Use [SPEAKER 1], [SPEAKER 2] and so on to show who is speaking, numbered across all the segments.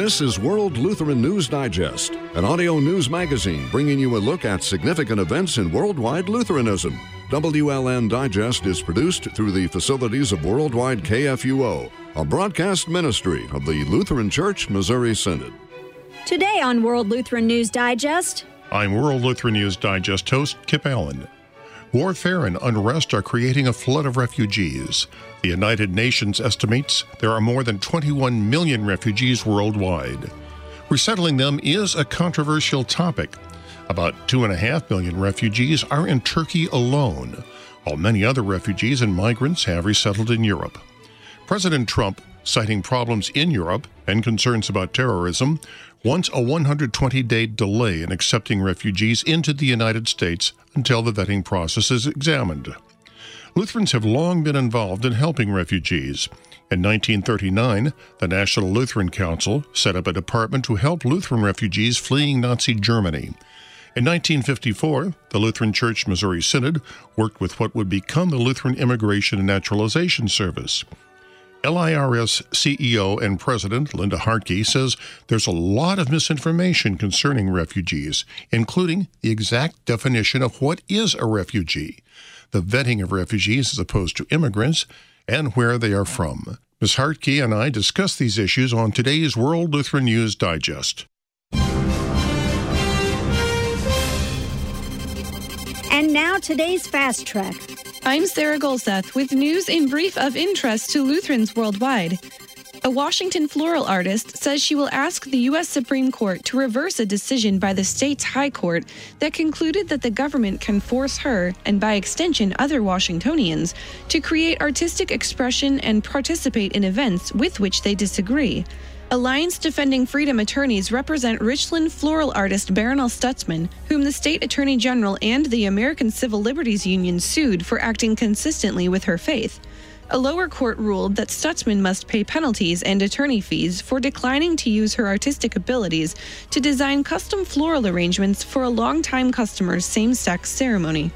[SPEAKER 1] This is World Lutheran News Digest, an audio news magazine bringing you a look at significant events in worldwide Lutheranism. WLN Digest is produced through the facilities of Worldwide KFUO, a broadcast ministry of the Lutheran Church Missouri Synod.
[SPEAKER 2] Today on World Lutheran News Digest,
[SPEAKER 3] I'm World Lutheran News Digest host Kip Allen. Warfare and unrest are creating a flood of refugees. The United Nations estimates there are more than 21 million refugees worldwide. Resettling them is a controversial topic. About 2.5 million refugees are in Turkey alone, while many other refugees and migrants have resettled in Europe. President Trump, citing problems in Europe and concerns about terrorism, wants a 120 day delay in accepting refugees into the United States until the vetting process is examined. Lutherans have long been involved in helping refugees. In 1939, the National Lutheran Council set up a department to help Lutheran refugees fleeing Nazi Germany. In 1954, the Lutheran Church Missouri Synod worked with what would become the Lutheran Immigration and Naturalization Service. LIRS CEO and President Linda Hartke says there's a lot of misinformation concerning refugees, including the exact definition of what is a refugee, the vetting of refugees as opposed to immigrants, and where they are from. Ms. Hartke and I discuss these issues on today's World Lutheran News Digest.
[SPEAKER 2] and now today's Fast Track.
[SPEAKER 4] I'm Sarah Golseth with news in brief of interest to Lutherans worldwide. A Washington floral artist says she will ask the U.S. Supreme Court to reverse a decision by the state's High Court that concluded that the government can force her, and by extension other Washingtonians, to create artistic expression and participate in events with which they disagree. Alliance Defending Freedom attorneys represent Richland floral artist Barronelle Stutzman, whom the state attorney general and the American Civil Liberties Union sued for acting consistently with her faith. A lower court ruled that Stutzman must pay penalties and attorney fees for declining to use her artistic abilities to design custom floral arrangements for a longtime customer's same sex ceremony.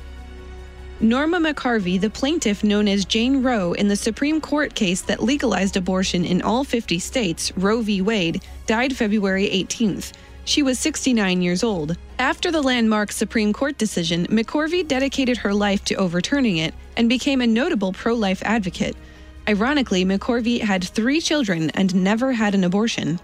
[SPEAKER 4] Norma McCorvey, the plaintiff known as Jane Roe in the Supreme Court case that legalized abortion in all 50 states, Roe v. Wade, died February 18th. She was 69 years old. After the landmark Supreme Court decision, McCorvey dedicated her life to overturning it and became a notable pro life advocate. Ironically, McCorvey had three children and never had an abortion.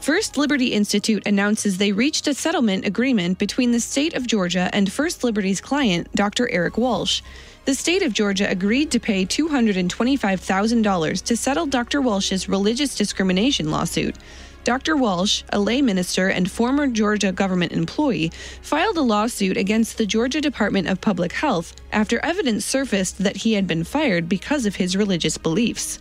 [SPEAKER 4] First Liberty Institute announces they reached a settlement agreement between the state of Georgia and First Liberty's client, Dr. Eric Walsh. The state of Georgia agreed to pay $225,000 to settle Dr. Walsh's religious discrimination lawsuit. Dr. Walsh, a lay minister and former Georgia government employee, filed a lawsuit against the Georgia Department of Public Health after evidence surfaced that he had been fired because of his religious beliefs.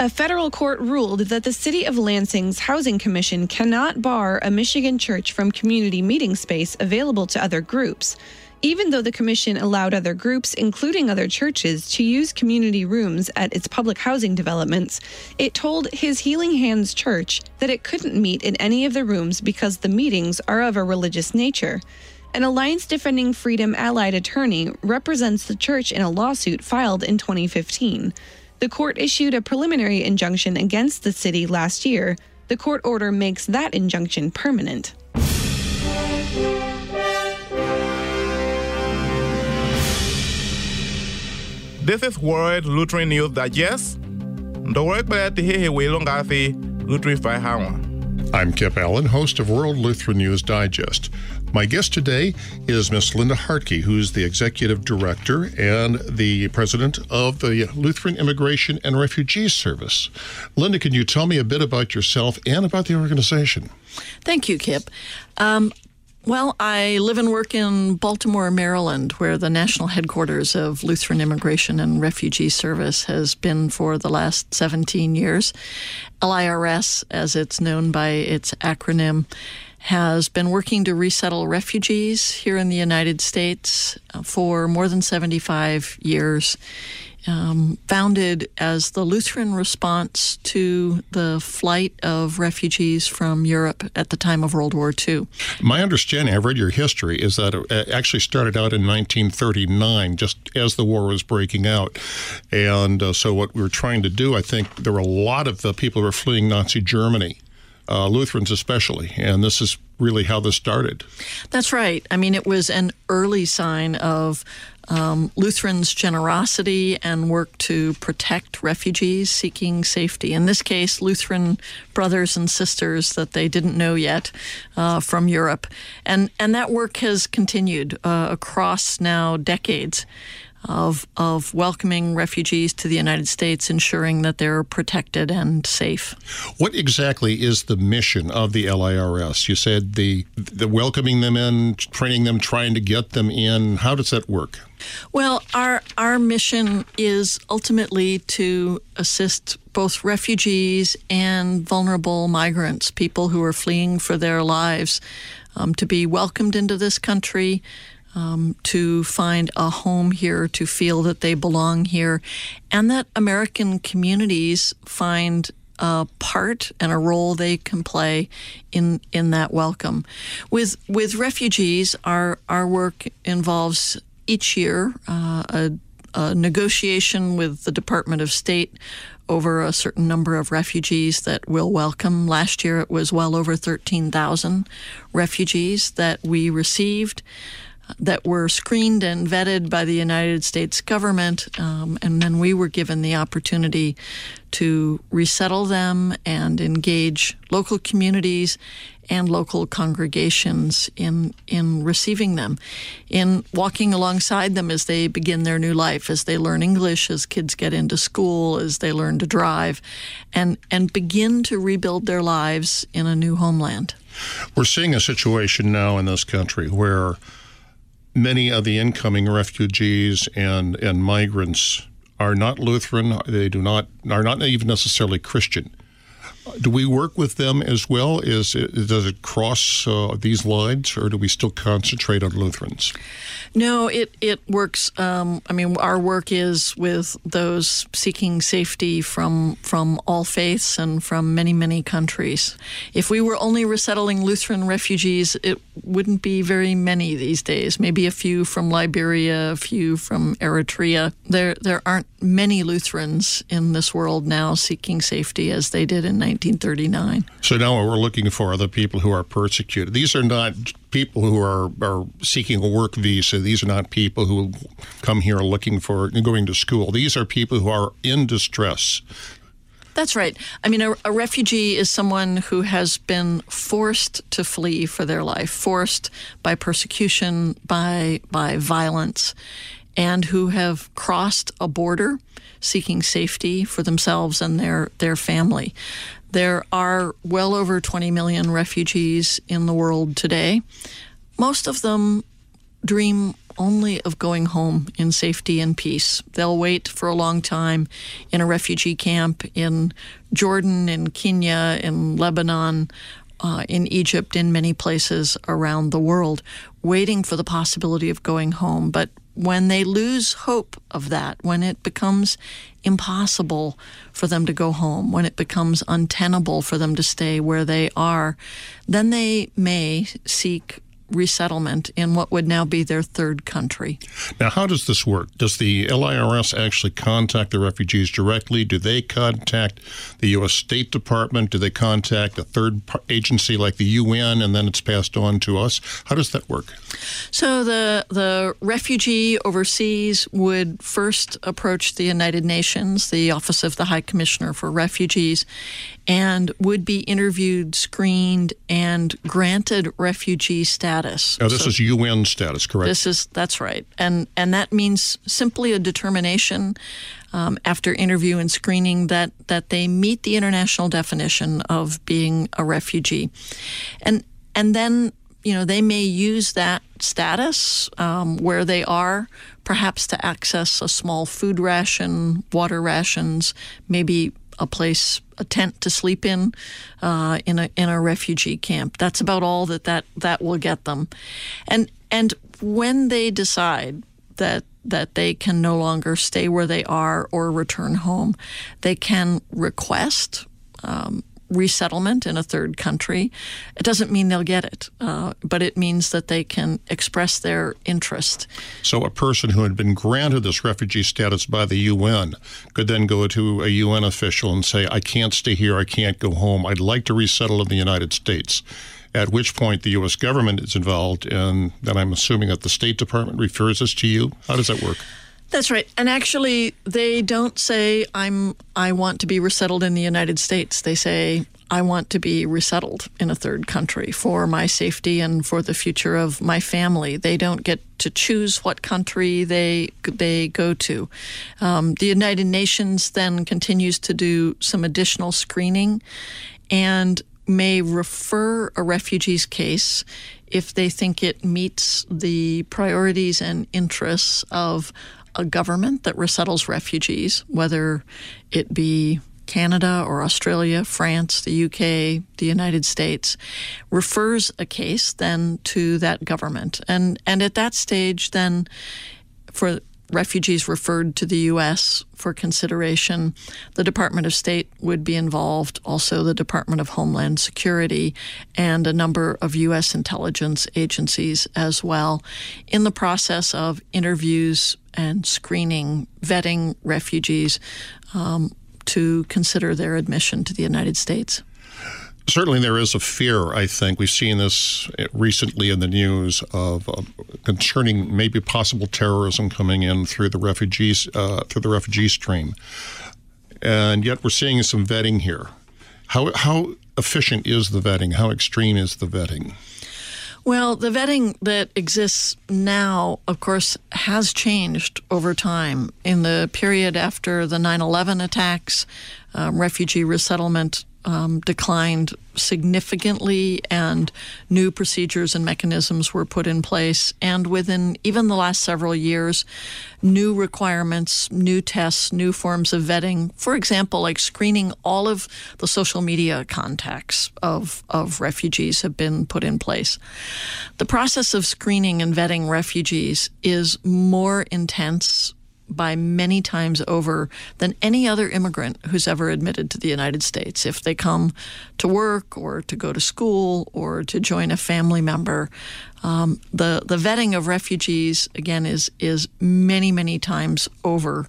[SPEAKER 4] A federal court ruled that the City of Lansing's Housing Commission cannot bar a Michigan church from community meeting space available to other groups. Even though the commission allowed other groups, including other churches, to use community rooms at its public housing developments, it told His Healing Hands Church that it couldn't meet in any of the rooms because the meetings are of a religious nature. An Alliance Defending Freedom allied attorney represents the church in a lawsuit filed in 2015. The court issued a preliminary injunction against the city last year. The court order makes that injunction permanent.
[SPEAKER 5] This is World Lutheran News Digest. The work glad to hear we long Lutheran Fire
[SPEAKER 3] I'm Kip Allen, host of World Lutheran News Digest. My guest today is Miss Linda Hartke, who's the executive director and the president of the Lutheran Immigration and Refugee Service. Linda, can you tell me a bit about yourself and about the organization?
[SPEAKER 6] Thank you, Kip. Um, well, I live and work in Baltimore, Maryland, where the national headquarters of Lutheran Immigration and Refugee Service has been for the last 17 years. LIRS, as it's known by its acronym, has been working to resettle refugees here in the United States uh, for more than 75 years. Um, founded as the Lutheran response to the flight of refugees from Europe at the time of World War II.
[SPEAKER 3] My understanding, I've read your history, is that it actually started out in 1939, just as the war was breaking out. And uh, so, what we were trying to do, I think there were a lot of the people who were fleeing Nazi Germany uh, Lutherans especially, and this is really how this started.
[SPEAKER 6] That's right. I mean, it was an early sign of um, Lutherans' generosity and work to protect refugees seeking safety. In this case, Lutheran brothers and sisters that they didn't know yet uh, from Europe, and and that work has continued uh, across now decades of of welcoming refugees to the United States, ensuring that they're protected and safe.
[SPEAKER 3] What exactly is the mission of the LIRS? You said the the welcoming them in, training them, trying to get them in. How does that work?
[SPEAKER 6] Well, our our mission is ultimately to assist both refugees and vulnerable migrants, people who are fleeing for their lives, um, to be welcomed into this country, um, to find a home here, to feel that they belong here, and that American communities find a part and a role they can play in in that welcome. With with refugees, our our work involves each year uh, a, a negotiation with the Department of State over a certain number of refugees that we'll welcome. Last year it was well over 13,000 refugees that we received that were screened and vetted by the United States government, um, and then we were given the opportunity to resettle them and engage local communities and local congregations in in receiving them, in walking alongside them as they begin their new life, as they learn English, as kids get into school, as they learn to drive, and and begin to rebuild their lives in a new homeland.
[SPEAKER 3] We're seeing a situation now in this country where many of the incoming refugees and, and migrants are not Lutheran. They do not are not even necessarily Christian. Do we work with them as well? Is does it cross uh, these lines, or do we still concentrate on Lutherans?
[SPEAKER 6] No, it it works. Um, I mean, our work is with those seeking safety from from all faiths and from many many countries. If we were only resettling Lutheran refugees, it wouldn't be very many these days. Maybe a few from Liberia, a few from Eritrea. There there aren't many Lutherans in this world now seeking safety as they did in 1939.
[SPEAKER 3] So now what we're looking for are the people who are persecuted. These are not people who are, are seeking a work visa. These are not people who come here looking for going to school. These are people who are in distress.
[SPEAKER 6] That's right. I mean, a, a, refugee is someone who has been forced to flee for their life, forced by persecution, by by violence, and who have crossed a border seeking safety for themselves and their their family. There are well over 20 million refugees in the world today. Most of them dream only of going home in safety and peace. They'll wait for a long time in a refugee camp in Jordan, in Kenya, in Lebanon, uh, in Egypt, in many places around the world, waiting for the possibility of going home. But when they lose hope of that, when it becomes impossible for them to go home, when it becomes untenable for them to stay where they are, then they may seek resettlement in what would now be their third country.
[SPEAKER 3] Now, how does this work? Does the LIRS actually contact the refugees directly? Do they contact the U.S. State Department? Do they contact a third agency like the UN and then it's passed on to us? How does that work?
[SPEAKER 6] So the the refugee overseas would first approach the United Nations, the Office of the High Commissioner for Refugees, and would be interviewed, screened, and granted refugee status.
[SPEAKER 3] Now, this so is UN status, correct?
[SPEAKER 6] This is that's right, and and that means simply a determination um, after interview and screening that that they meet the international definition of being a refugee, and and then you know they may use that status um, where they are perhaps to access a small food ration, water rations, maybe a place, a tent to sleep in, uh, in a in a refugee camp. That's about all that that that will get them, and and when they decide that that they can no longer stay where they are or return home, they can request um, resettlement in a third country. It doesn't mean they'll get it, uh, but it means that they can express their interest.
[SPEAKER 3] So, a person who had been granted this refugee status by the UN could then go to a UN official and say, I can't stay here, I can't go home, I'd like to resettle in the United States. At which point the U.S. government is involved, and then I'm assuming that the State Department refers this to you. How does that work?
[SPEAKER 6] That's right. And actually, they don't say I'm I want to be resettled in the United States. They say I want to be resettled in a third country for my safety and for the future of my family. They don't get to choose what country they they go to. Um, the United Nations then continues to do some additional screening, and may refer a refugee's case if they think it meets the priorities and interests of a government that resettles refugees, whether it be Canada or Australia, France, the UK, the United States, refers a case then to that government. And and at that stage then for refugees referred to the U.S. for consideration. The Department of State would be involved, also the Department of Homeland Security, and a number of U.S. intelligence agencies as well, in the process of interviews and screening, vetting refugees um, to consider their admission to the United States.
[SPEAKER 3] Certainly, there is a fear. I think we've seen this recently in the news of uh, concerning maybe possible terrorism coming in through the refugees uh, through the refugee stream, and yet we're seeing some vetting here. How how efficient is the vetting? How extreme is the vetting?
[SPEAKER 6] Well, the vetting that exists now, of course, has changed over time. In the period after the 9 11 attacks, um, refugee resettlement um, declined significantly, and new procedures and mechanisms were put in place. And within even the last several years, new requirements, new tests, new forms of vetting, for example, like screening all of the social media contacts of, of refugees, have been put in place. The process of screening and vetting refugees is more intense by many times over than any other immigrant who's ever admitted to the United States. If they come to work or to go to school or to join a family member, um, the the vetting of refugees again is is many many times over.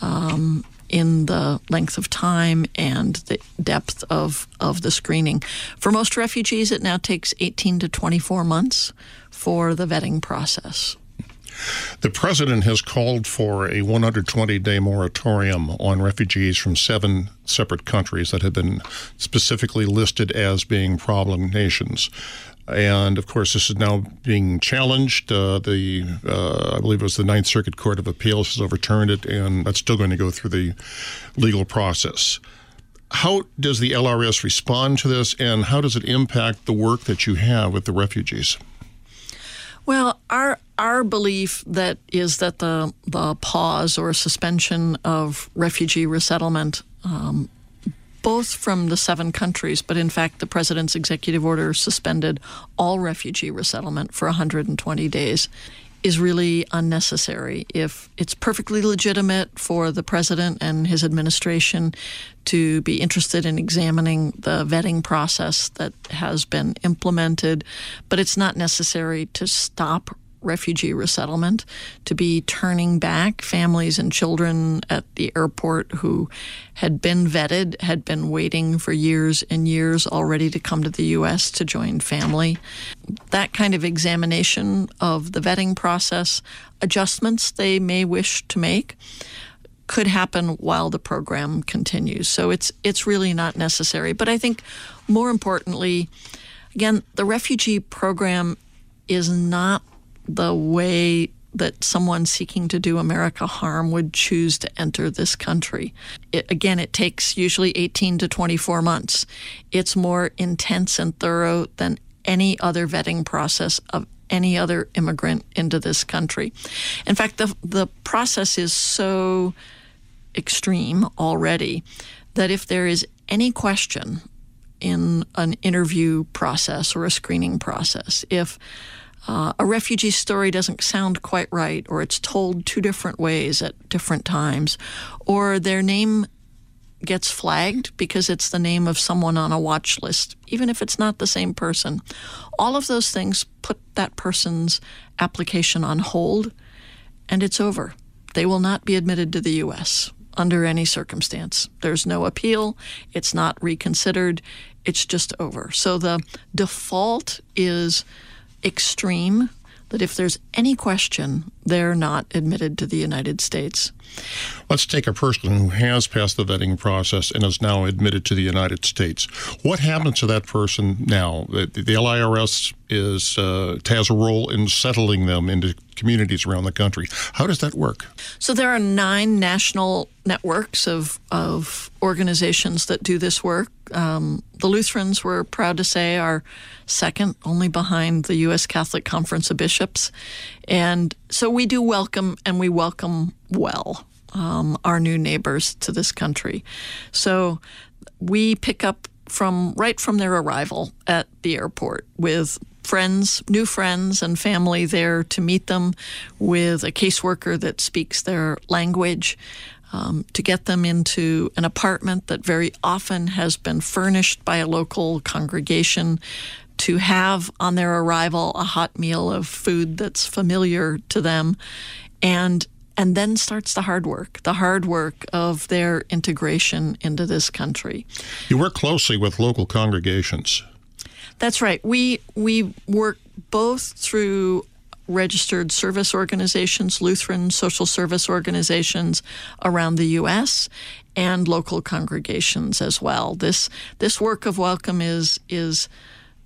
[SPEAKER 6] Um, in the length of time and the depth of, of the screening. For most refugees, it now takes 18 to 24 months for the vetting process.
[SPEAKER 3] The president has called for a 120 day moratorium on refugees from seven separate countries that have been specifically listed as being problem nations. And of course, this is now being challenged. Uh, the uh, I believe it was the Ninth Circuit Court of Appeals has overturned it, and that's still going to go through the legal process. How does the LRS respond to this, and how does it impact the work that you have with the refugees?
[SPEAKER 6] Well, our our belief that is that the the pause or suspension of refugee resettlement, um, both from the seven countries, but in fact, the president's executive order suspended all refugee resettlement for 120 days, is really unnecessary. If it's perfectly legitimate for the president and his administration to be interested in examining the vetting process that has been implemented, but it's not necessary to stop refugee resettlement, to be turning back families and children at the airport who had been vetted, had been waiting for years and years already to come to the U.S. to join family. That kind of examination of the vetting process, adjustments they may wish to make could happen while the program continues. So it's it's really not necessary. But I think more importantly, again, the refugee program is not the way that someone seeking to do America harm would choose to enter this country. It, again, it takes usually 18 to 24 months. It's more intense and thorough than any other vetting process of any other immigrant into this country. In fact, the, the process is so extreme already that if there is any question in an interview process or a screening process, if uh, a refugee story doesn't sound quite right, or it's told two different ways at different times, or their name gets flagged because it's the name of someone on a watch list, even if it's not the same person. All of those things put that person's application on hold, and it's over. They will not be admitted to the U.S. under any circumstance. There's no appeal, it's not reconsidered, it's just over. So the default is extreme that if there's any question, they're not admitted to the United States.
[SPEAKER 3] Let's take a person who has passed the vetting process and is now admitted to the United States. What happens to that person now? The, the LIRS is uh, has a role in settling them into communities around the country. How does that work?
[SPEAKER 6] So there are nine national networks of of organizations that do this work. Um, the Lutherans, we're proud to say, are second, only behind the U.S. Catholic Conference of Bishops, and so we do welcome and we welcome well um, our new neighbors to this country. So we pick up from right from their arrival at the airport with friends, new friends, and family there to meet them, with a caseworker that speaks their language. Um, to get them into an apartment that very often has been furnished by a local congregation, to have on their arrival a hot meal of food that's familiar to them, and and then starts the hard work, the hard work of their integration into this country.
[SPEAKER 3] You work closely with local congregations.
[SPEAKER 6] That's right. We we work both through registered service organizations, Lutheran social service organizations around the U.S. and local congregations as well. This this work of welcome is is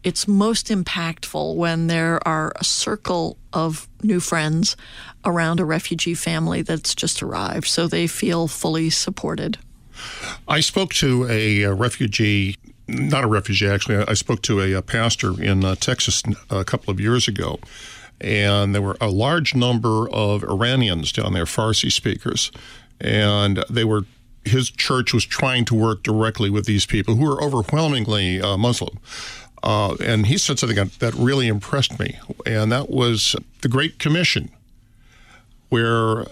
[SPEAKER 6] it's most impactful when there are a circle of new friends around a refugee family that's just arrived, so they feel fully supported.
[SPEAKER 3] I spoke to a, refugee not a refugee actually. I spoke to a, pastor in uh, Texas a couple of years ago, and there were a large number of Iranians down there, Farsi speakers, and they were. His church was trying to work directly with these people who are overwhelmingly uh, Muslim. Uh, and he said something that really impressed me, and that was the Great Commission, where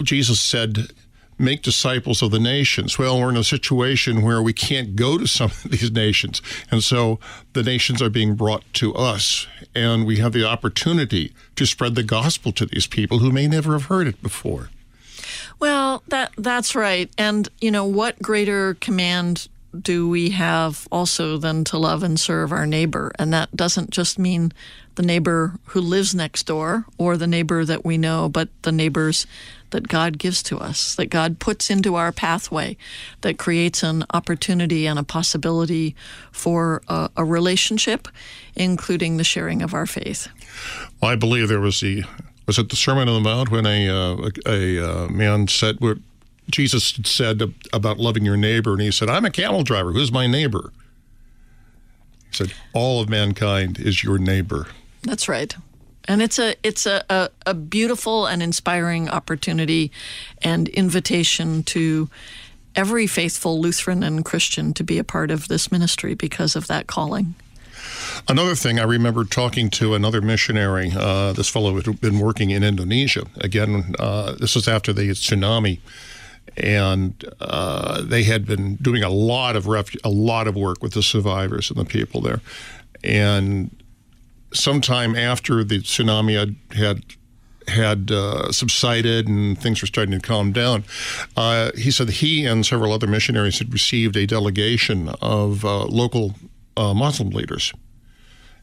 [SPEAKER 3] Jesus said, make disciples of the nations. Well, we're in a situation where we can't go to some of these nations. And so the nations are being brought to us, and we have the opportunity to spread the gospel to these people who may never have heard it before.
[SPEAKER 6] Well, that that's right. And you know, what greater command do we have also than to love and serve our neighbor? And that doesn't just mean the neighbor who lives next door or the neighbor that we know, but the neighbors that God gives to us, that God puts into our pathway, that creates an opportunity and a possibility for a, a relationship, including the sharing of our faith.
[SPEAKER 3] Well, I believe there was the was it the Sermon on the Mount when a uh, a, a uh, man said what Jesus said about loving your neighbor, and he said, "I'm a camel driver. Who's my neighbor?" He said, "All of mankind is your neighbor."
[SPEAKER 6] That's right and it's a it's a, a, a, beautiful and inspiring opportunity and invitation to every faithful Lutheran and Christian to be a part of this ministry because of that calling.
[SPEAKER 3] Another thing, I remember talking to another missionary. Uh, this fellow had been working in Indonesia. Again, uh, this was after the tsunami, and uh, they had been doing a lot of ref- a lot of work with the survivors and the people there. And sometime after the tsunami had had, had uh, subsided and things were starting to calm down, uh, he said he and several other missionaries had received a delegation of uh, local uh, Muslim leaders.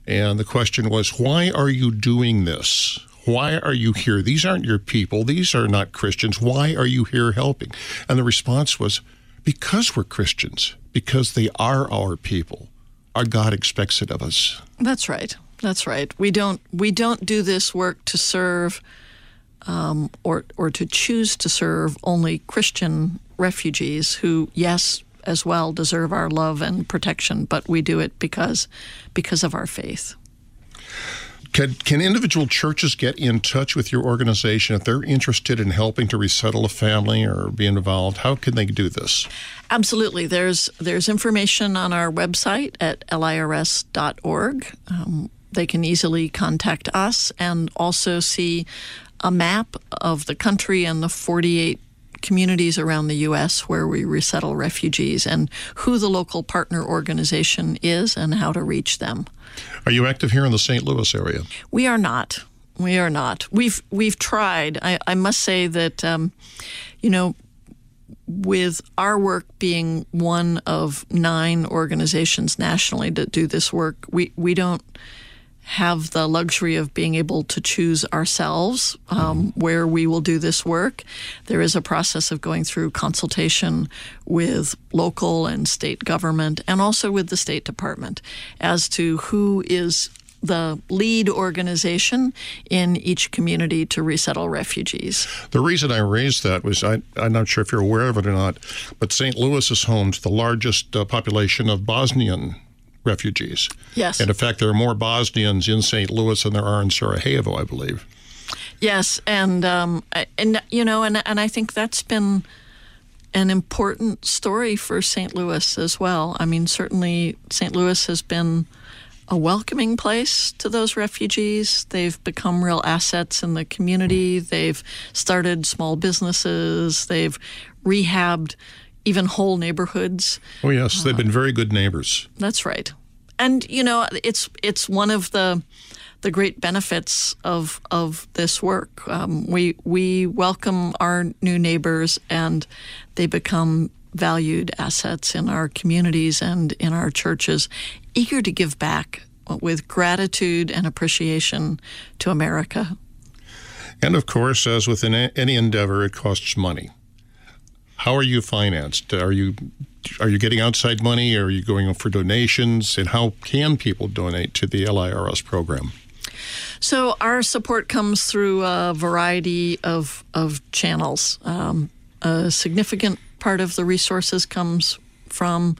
[SPEAKER 3] And the question was, why are you doing this? Why are you here? These aren't your people. These are not Christians. Why are you here helping? And the response was, because we're Christians, because they are our people. Our God expects it of us.
[SPEAKER 6] That's right. That's right. We don't we don't do this work to serve um, or or to choose to serve only Christian refugees who, yes, as well deserve our love and protection, but we do it because because of our faith.
[SPEAKER 3] Can, can individual churches get in touch with your organization if they're interested in helping to resettle a family or be involved? How can they do this?
[SPEAKER 6] Absolutely. There's there's information on our website at lirs.org. Um, they can easily contact us and also see a map of the country and the 48 communities around the U.S. where we resettle refugees and who the local partner organization is and how to reach them.
[SPEAKER 3] Are you active here in the St. Louis area?
[SPEAKER 6] We are not. We are not. We've we've tried. I, I must say that, um, you know, with our work being one of nine organizations nationally that do this work, we we don't have the luxury of being able to choose ourselves um, where we will do this work. There is a process of going through consultation with local and state government and also with the State Department as to who is the lead organization in each community to resettle refugees.
[SPEAKER 3] The reason I raised that was I, am not sure if you're aware of it or not, but St. Louis is home to the largest uh, population of Bosnian refugees.
[SPEAKER 6] Yes.
[SPEAKER 3] And in fact, there are more Bosnians in St. Louis than there are in Sarajevo, I believe.
[SPEAKER 6] Yes, and um, and you know, and and I think that's been an important story for St. Louis as well. I mean, certainly St. Louis has been a welcoming place to those refugees. They've become real assets in the community. They've started small businesses. They've rehabbed even whole neighborhoods.
[SPEAKER 3] Oh yes, they've been very good neighbors.
[SPEAKER 6] That's right. And you know, it's it's one of the the great benefits of of this work. Um, we we welcome our new neighbors, and they become valued assets in our communities and in our churches, eager to give back with gratitude and appreciation to America.
[SPEAKER 3] And of course, as with any endeavor, it costs money. How are you financed? Are you are you getting outside money? Are you going for donations? And how can people donate to the LIRS program?
[SPEAKER 6] So our support comes through a variety of of channels. Um, a significant part of the resources comes from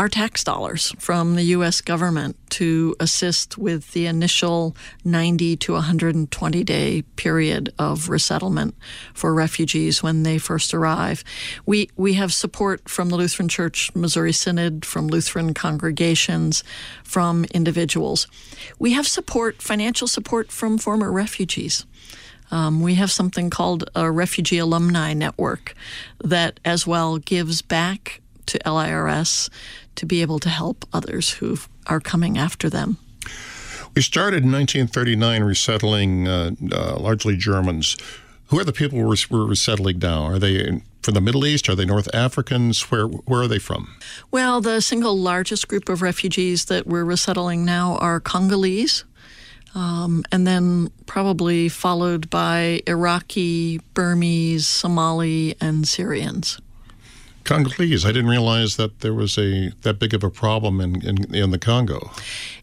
[SPEAKER 6] our tax dollars from the U.S. government to assist with the initial 90 to 120 day period of resettlement for refugees when they first arrive. We, we have support from the Lutheran Church Missouri Synod, from Lutheran congregations, from individuals. We have support, financial support from former refugees. Um, we have something called a Refugee Alumni Network that as well gives back to LIRS to be able to help others who are coming after them.
[SPEAKER 3] We started in 1939 resettling uh, uh, largely Germans. Who are the people we're, we're resettling now? Are they from the Middle East? Are they North Africans? Where where are they from?
[SPEAKER 6] Well, the single largest group of refugees that we're resettling now are Congolese, um, and then probably followed by Iraqi, Burmese, Somali, and Syrians.
[SPEAKER 3] Congolese. I didn't realize that there was a that big of a problem in, in, in the Congo.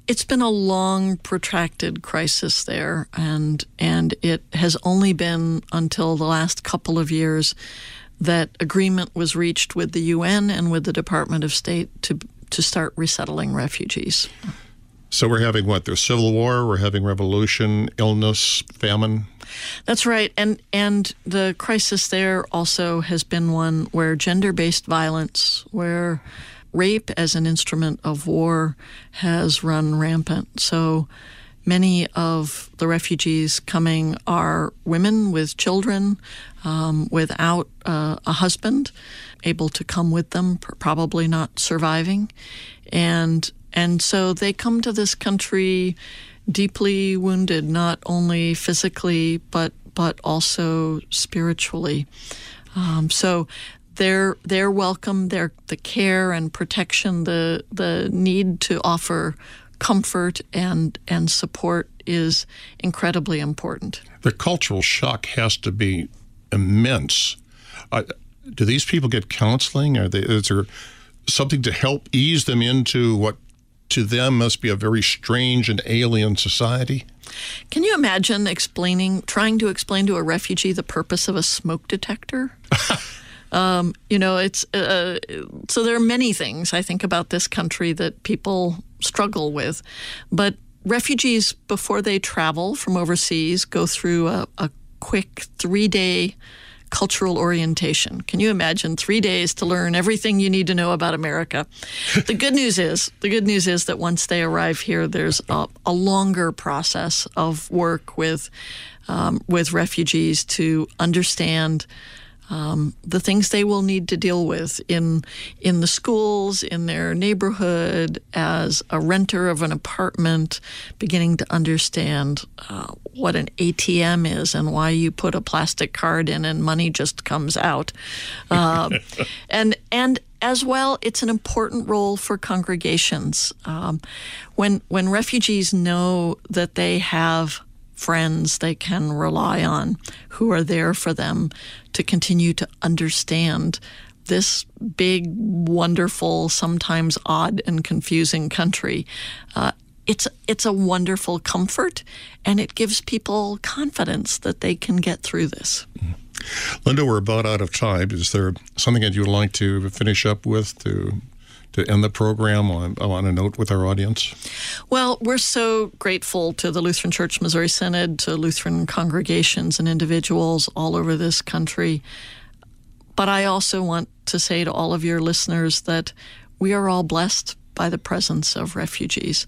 [SPEAKER 6] It's been a long, protracted crisis there, and and it has only been until the last couple of years that agreement was reached with the UN and with the Department of State to to start resettling refugees.
[SPEAKER 3] So we're having what? There's civil war. We're having revolution, illness, famine.
[SPEAKER 6] That's right, and and the crisis there also has been one where gender-based violence, where rape as an instrument of war has run rampant. So many of the refugees coming are women with children, um, without uh, a husband, able to come with them, probably not surviving, and and so they come to this country deeply wounded, not only physically but but also spiritually. Um, so they're welcome. The care and protection, the the need to offer comfort and and support is incredibly important.
[SPEAKER 3] The cultural shock has to be immense. Uh, do these people get counseling? Are they, is there something to help ease them into what to them must be a very strange and alien society.
[SPEAKER 6] Can you imagine explaining, trying to explain to a refugee the purpose of a smoke detector? um, you know, it's uh, so there are many things I think about this country that people struggle with, but refugees before they travel from overseas go through a, a quick three day cultural orientation. Can you imagine three days to learn everything you need to know about America? the good news is, the good news is that once they arrive here, there's a, a longer process of work with um, with refugees to understand um, the things they will need to deal with in in the schools, in their neighborhood, as a renter of an apartment, beginning to understand uh, what an ATM is and why you put a plastic card in and money just comes out, uh, and and as well, it's an important role for congregations. Um, when when refugees know that they have friends they can rely on who are there for them to continue to understand this big, wonderful, sometimes odd and confusing country. Uh, it's it's a wonderful comfort, and it gives people confidence that they can get through this.
[SPEAKER 3] Linda, we're about out of time. Is there something that you'd like to finish up with to to end the program on, on a note with our audience?
[SPEAKER 6] Well, we're so grateful to the Lutheran Church Missouri Synod, to Lutheran congregations and individuals all over this country. But I also want to say to all of your listeners that we are all blessed by the presence of refugees.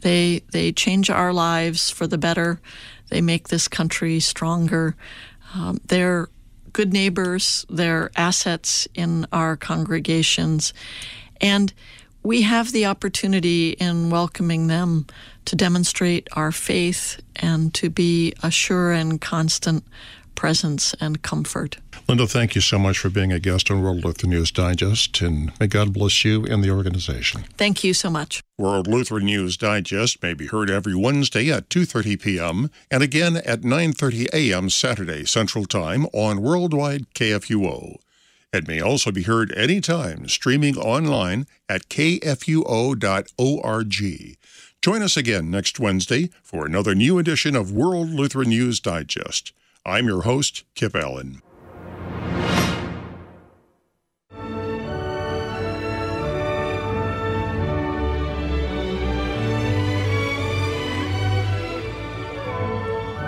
[SPEAKER 6] They they change our lives for the better. They make this country stronger. Um, they're good neighbors. They're assets in our congregations, and we have the opportunity in welcoming them to demonstrate our faith and to be a sure and constant presence and comfort.
[SPEAKER 3] Linda, thank you so much for being a guest on World Lutheran News Digest, and may God bless you and the organization.
[SPEAKER 6] Thank you so much.
[SPEAKER 3] World Lutheran News Digest may be heard every Wednesday at 2:30 p.m. and again at 9:30 a.m. Saturday Central Time on Worldwide KFUO. It may also be heard anytime streaming online at kfuo.org. Join us again next Wednesday for another new edition of World Lutheran News Digest. I'm your host, Kip Allen.